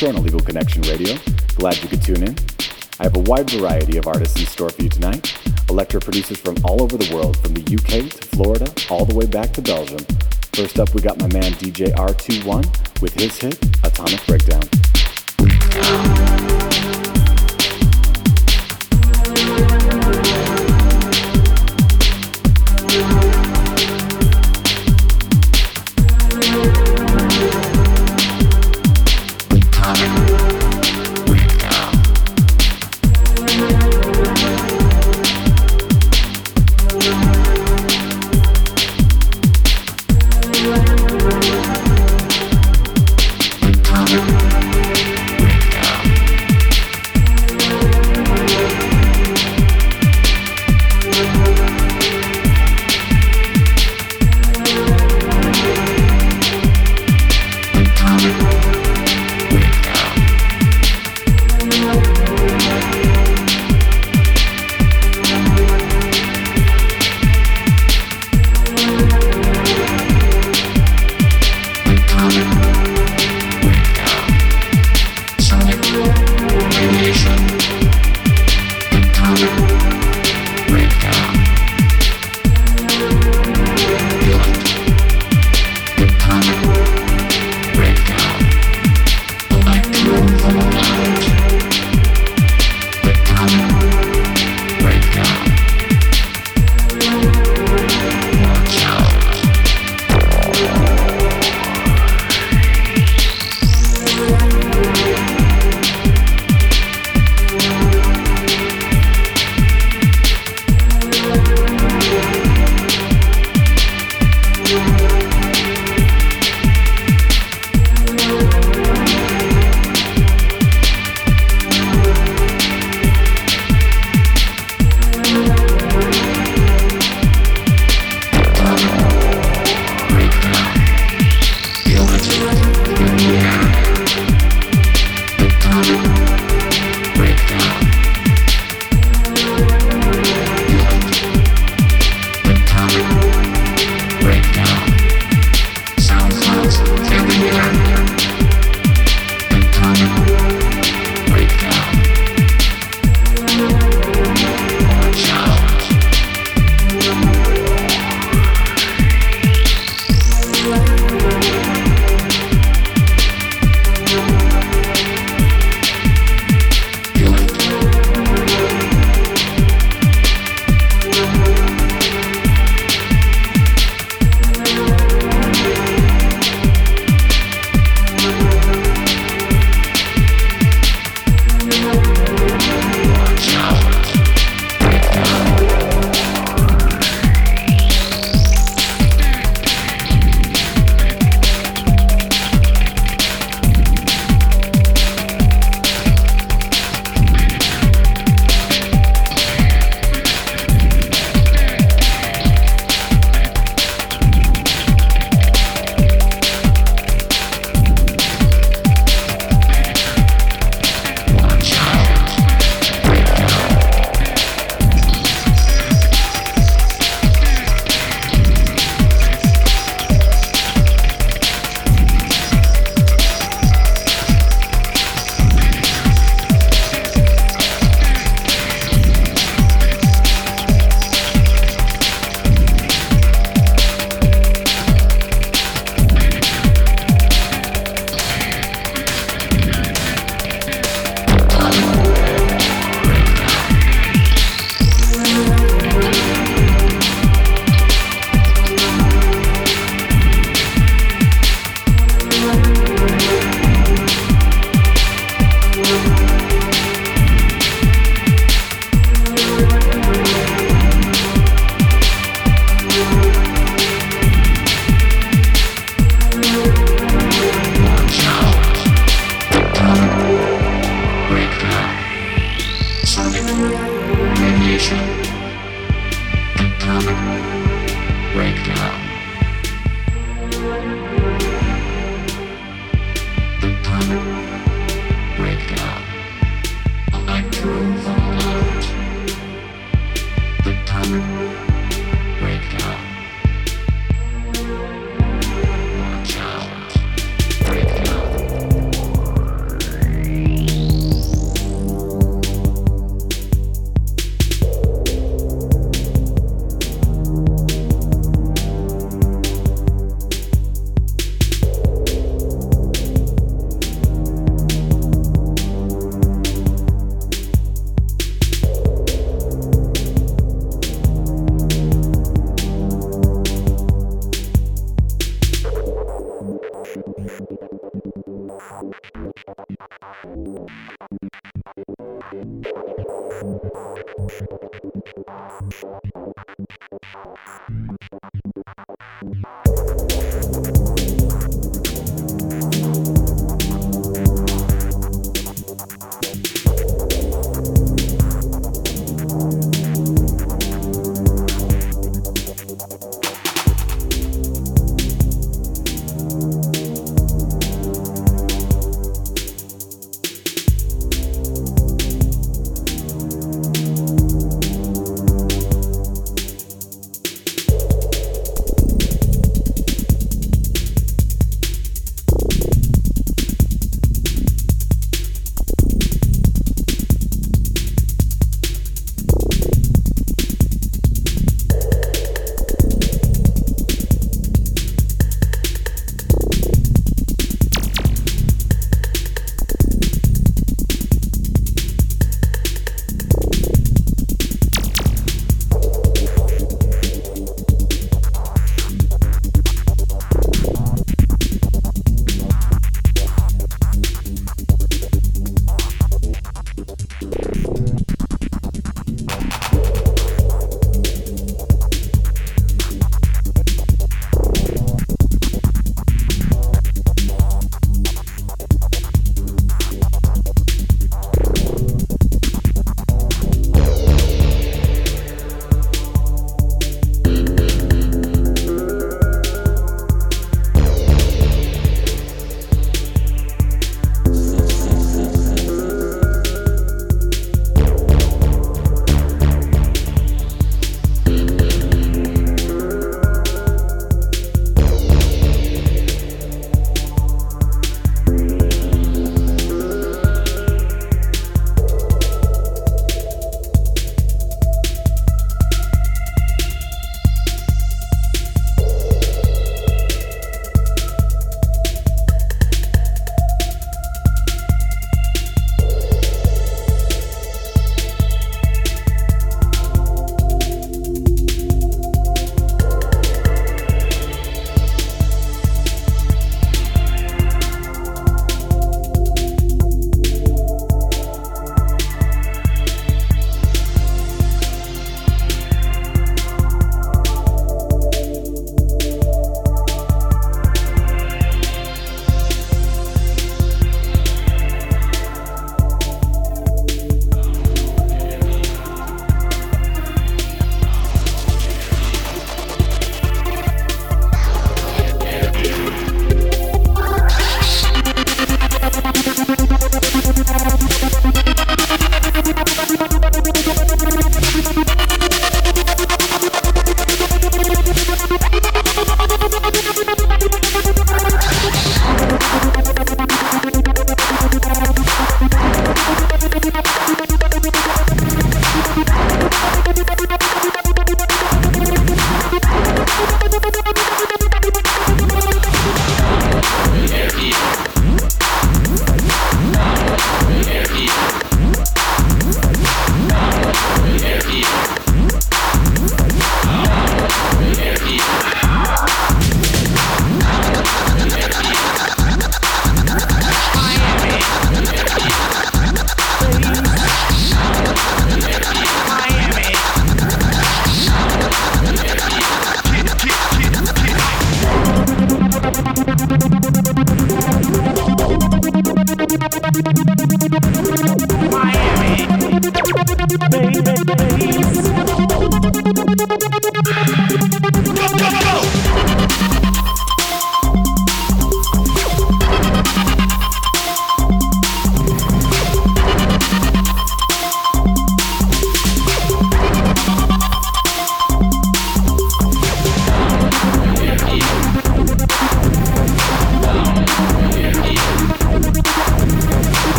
Electro on Illegal Connection Radio. Glad you could tune in. I have a wide variety of artists in store for you tonight. Electro producers from all over the world, from the UK to Florida, all the way back to Belgium. First up, we got my man DJ R21 with his hit, Atomic Breakdown.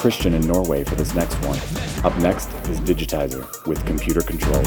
Christian in Norway for this next one. Up next is Digitizer with Computer Control.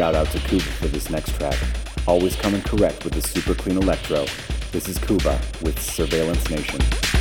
Shout out to Koova for this next track. Always coming correct with the super clean electro. This is Koova with Surveillance Nation.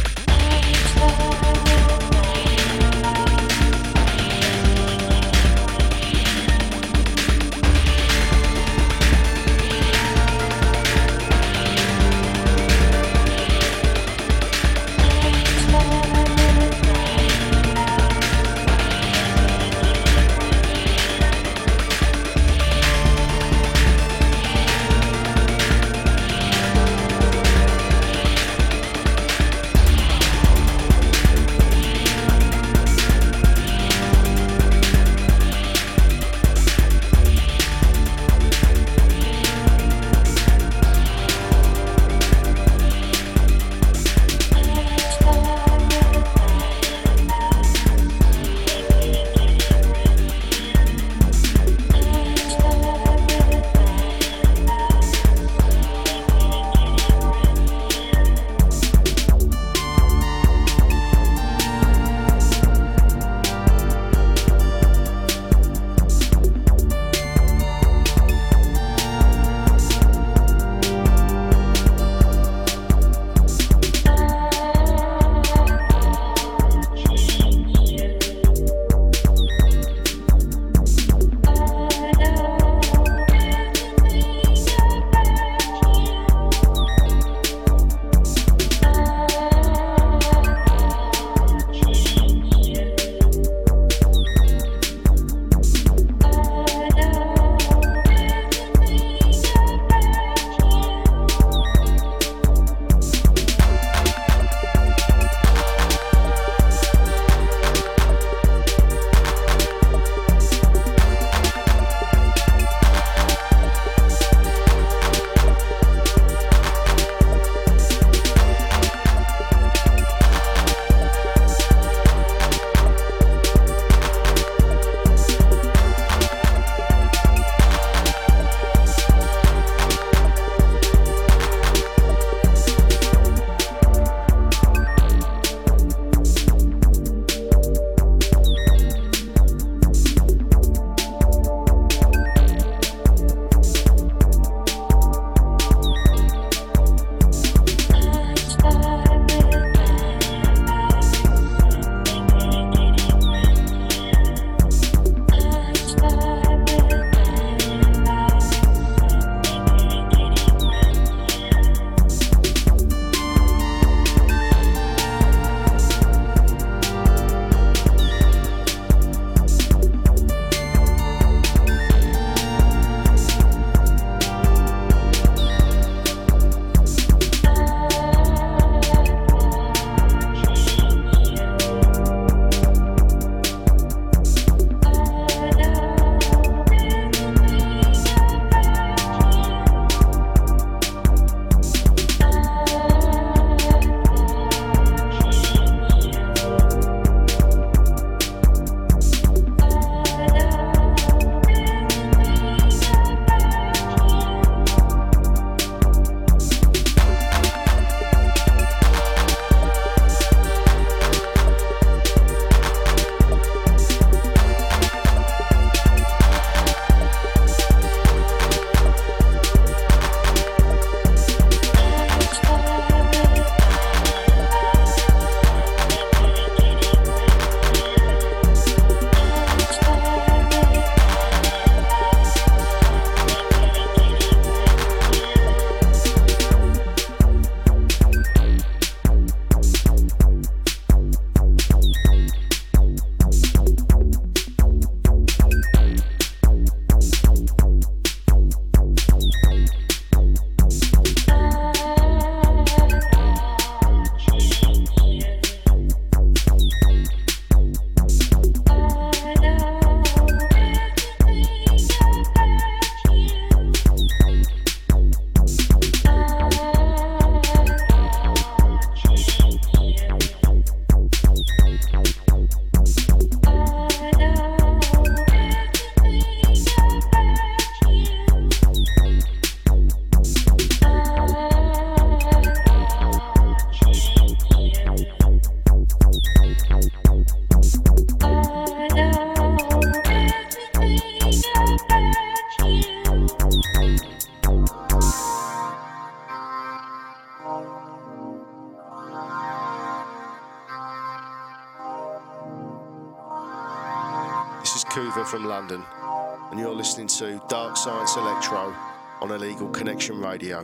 To Dark Science Electro on Illegal Connection Radio.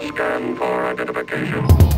Scan for identification.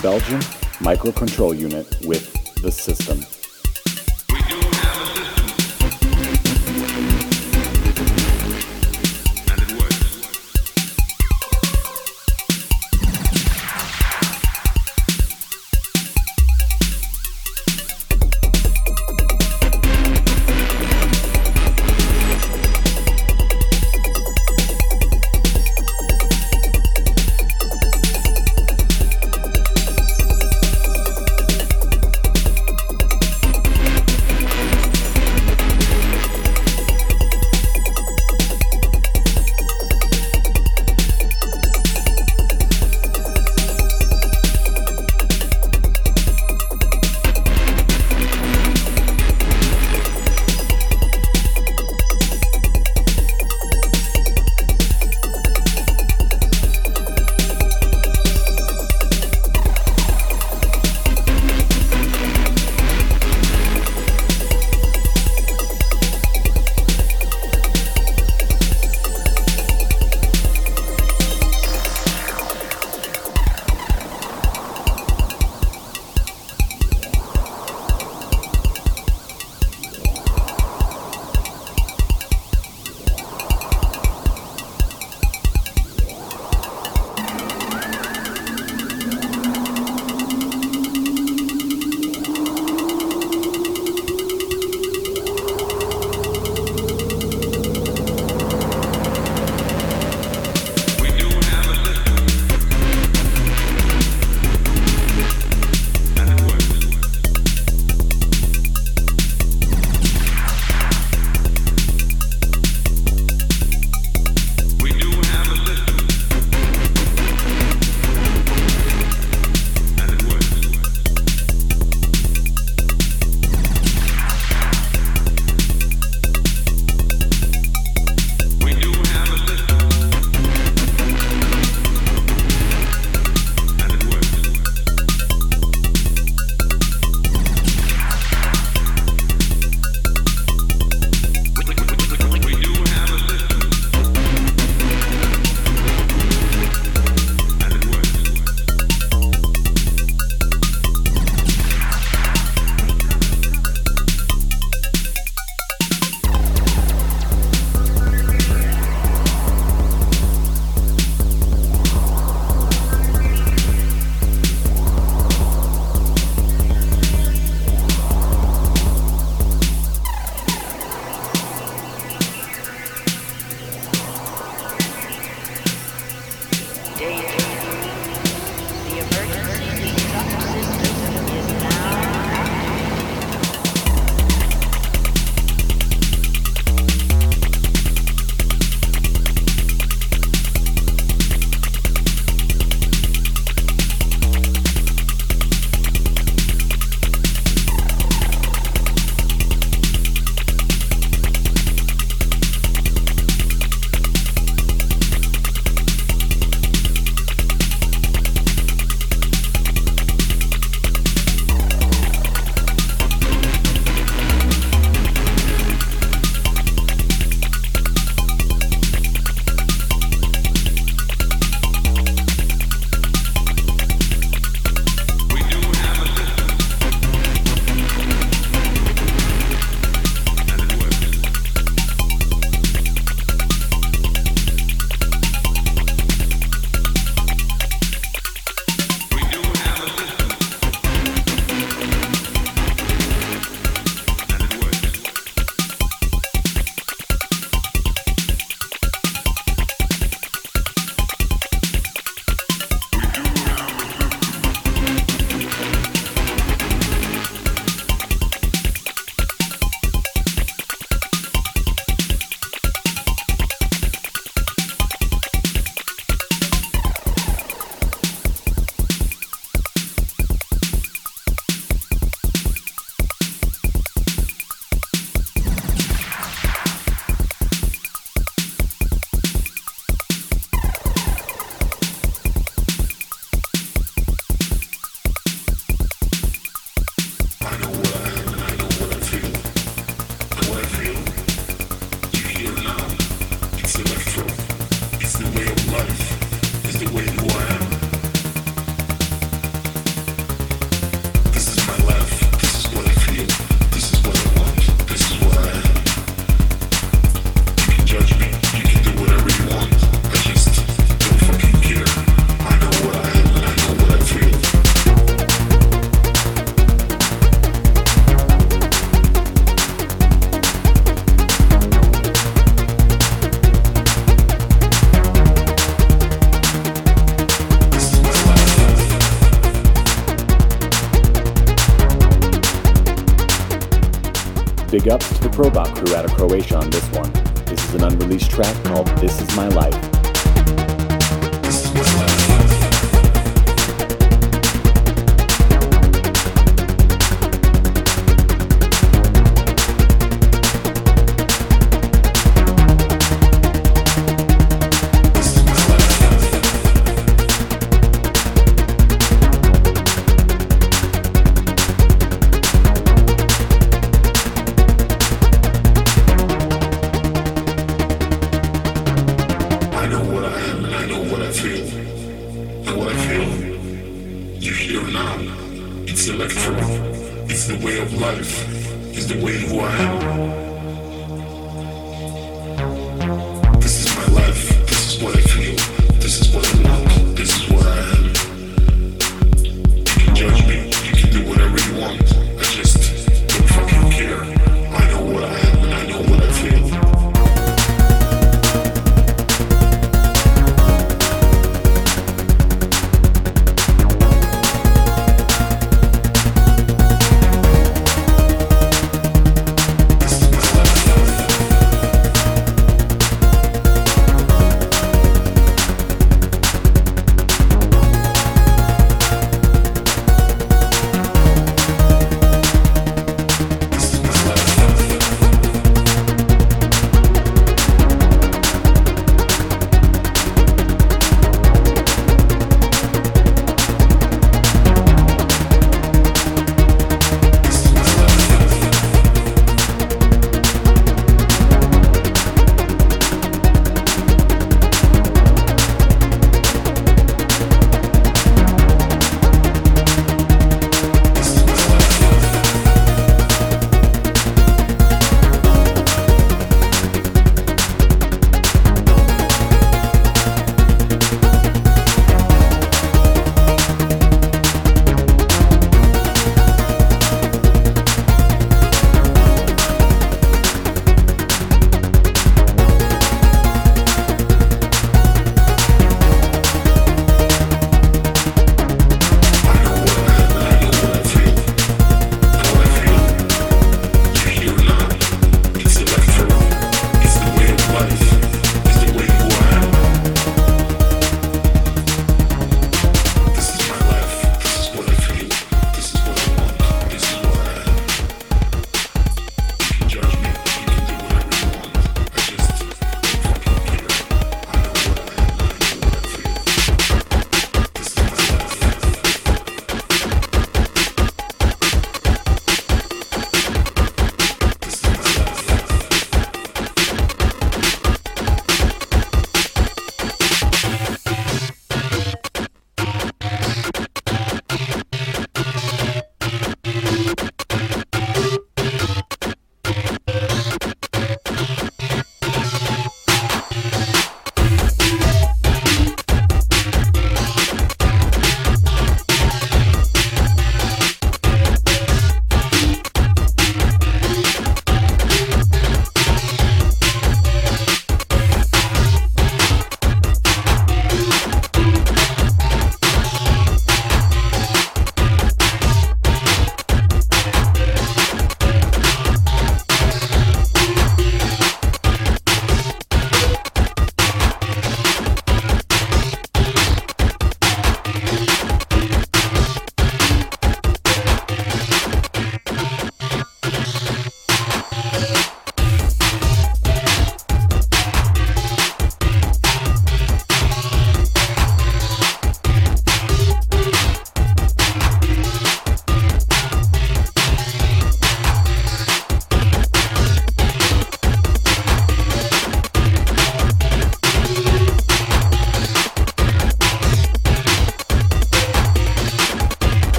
Belgium, Microcontrol Unit with The System.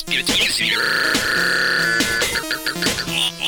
Just give it easier. This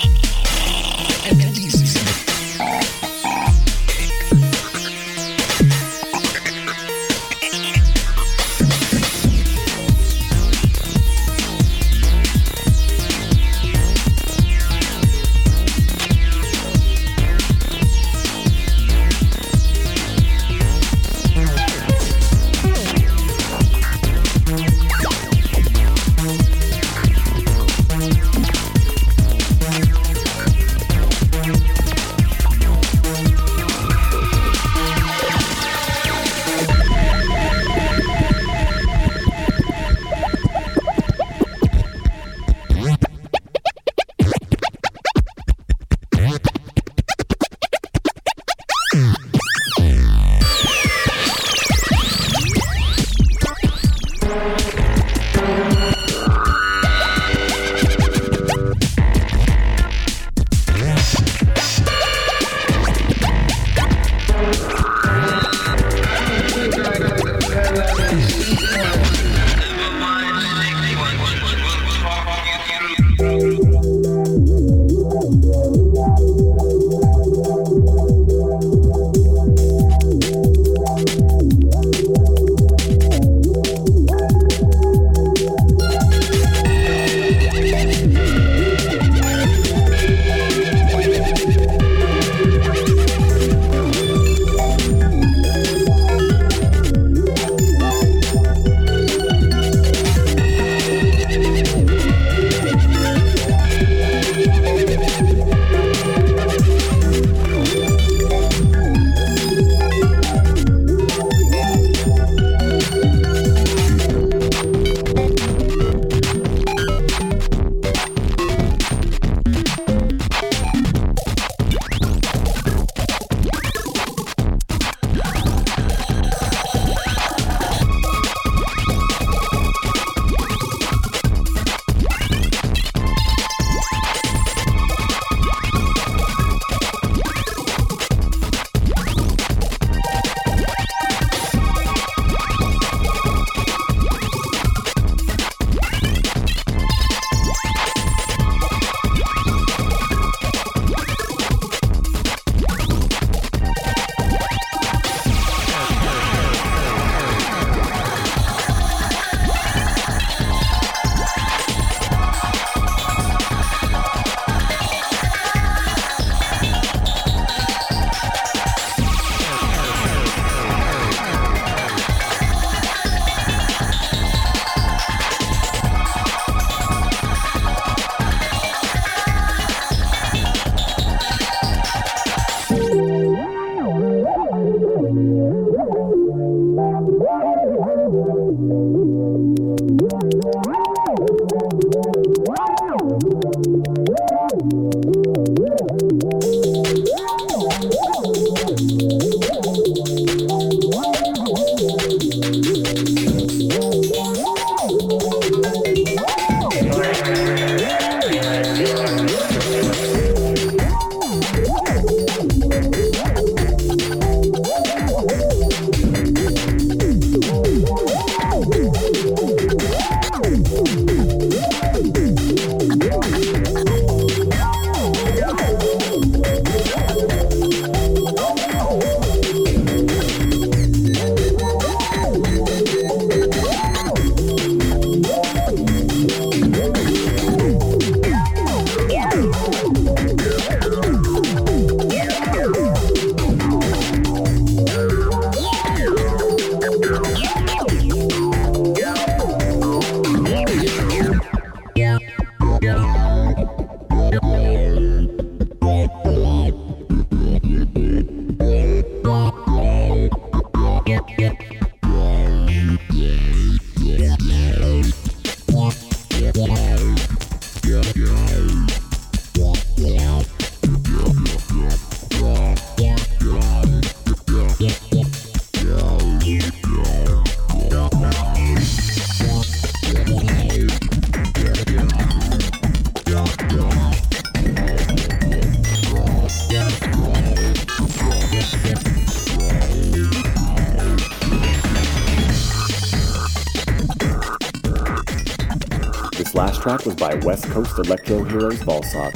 track was by West Coast Electro Heroes Volsoc.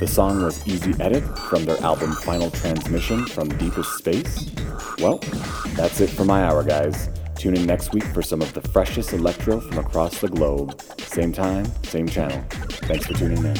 The song was Easy Edit from their album Final Transmission from Deepest Space. Well, that's it for my hour, guys. Tune in next week for some of the freshest electro from across the globe. Same time, same channel. Thanks for tuning in.